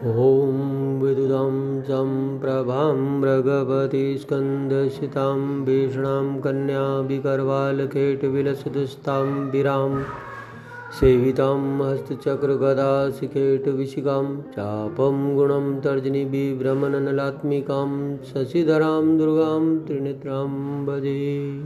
ॐ विदुदं चं प्रभां भृगवती भीषणां कन्याभिकर्वालकेटविलसदस्तां विरां सेवितां हस्तचक्रगदासिकेटविशिकां चापं गुणं तर्जनीबिभ्रमणनलात्मिकां शशिधरां दुर्गां त्रिनेत्रां भजे।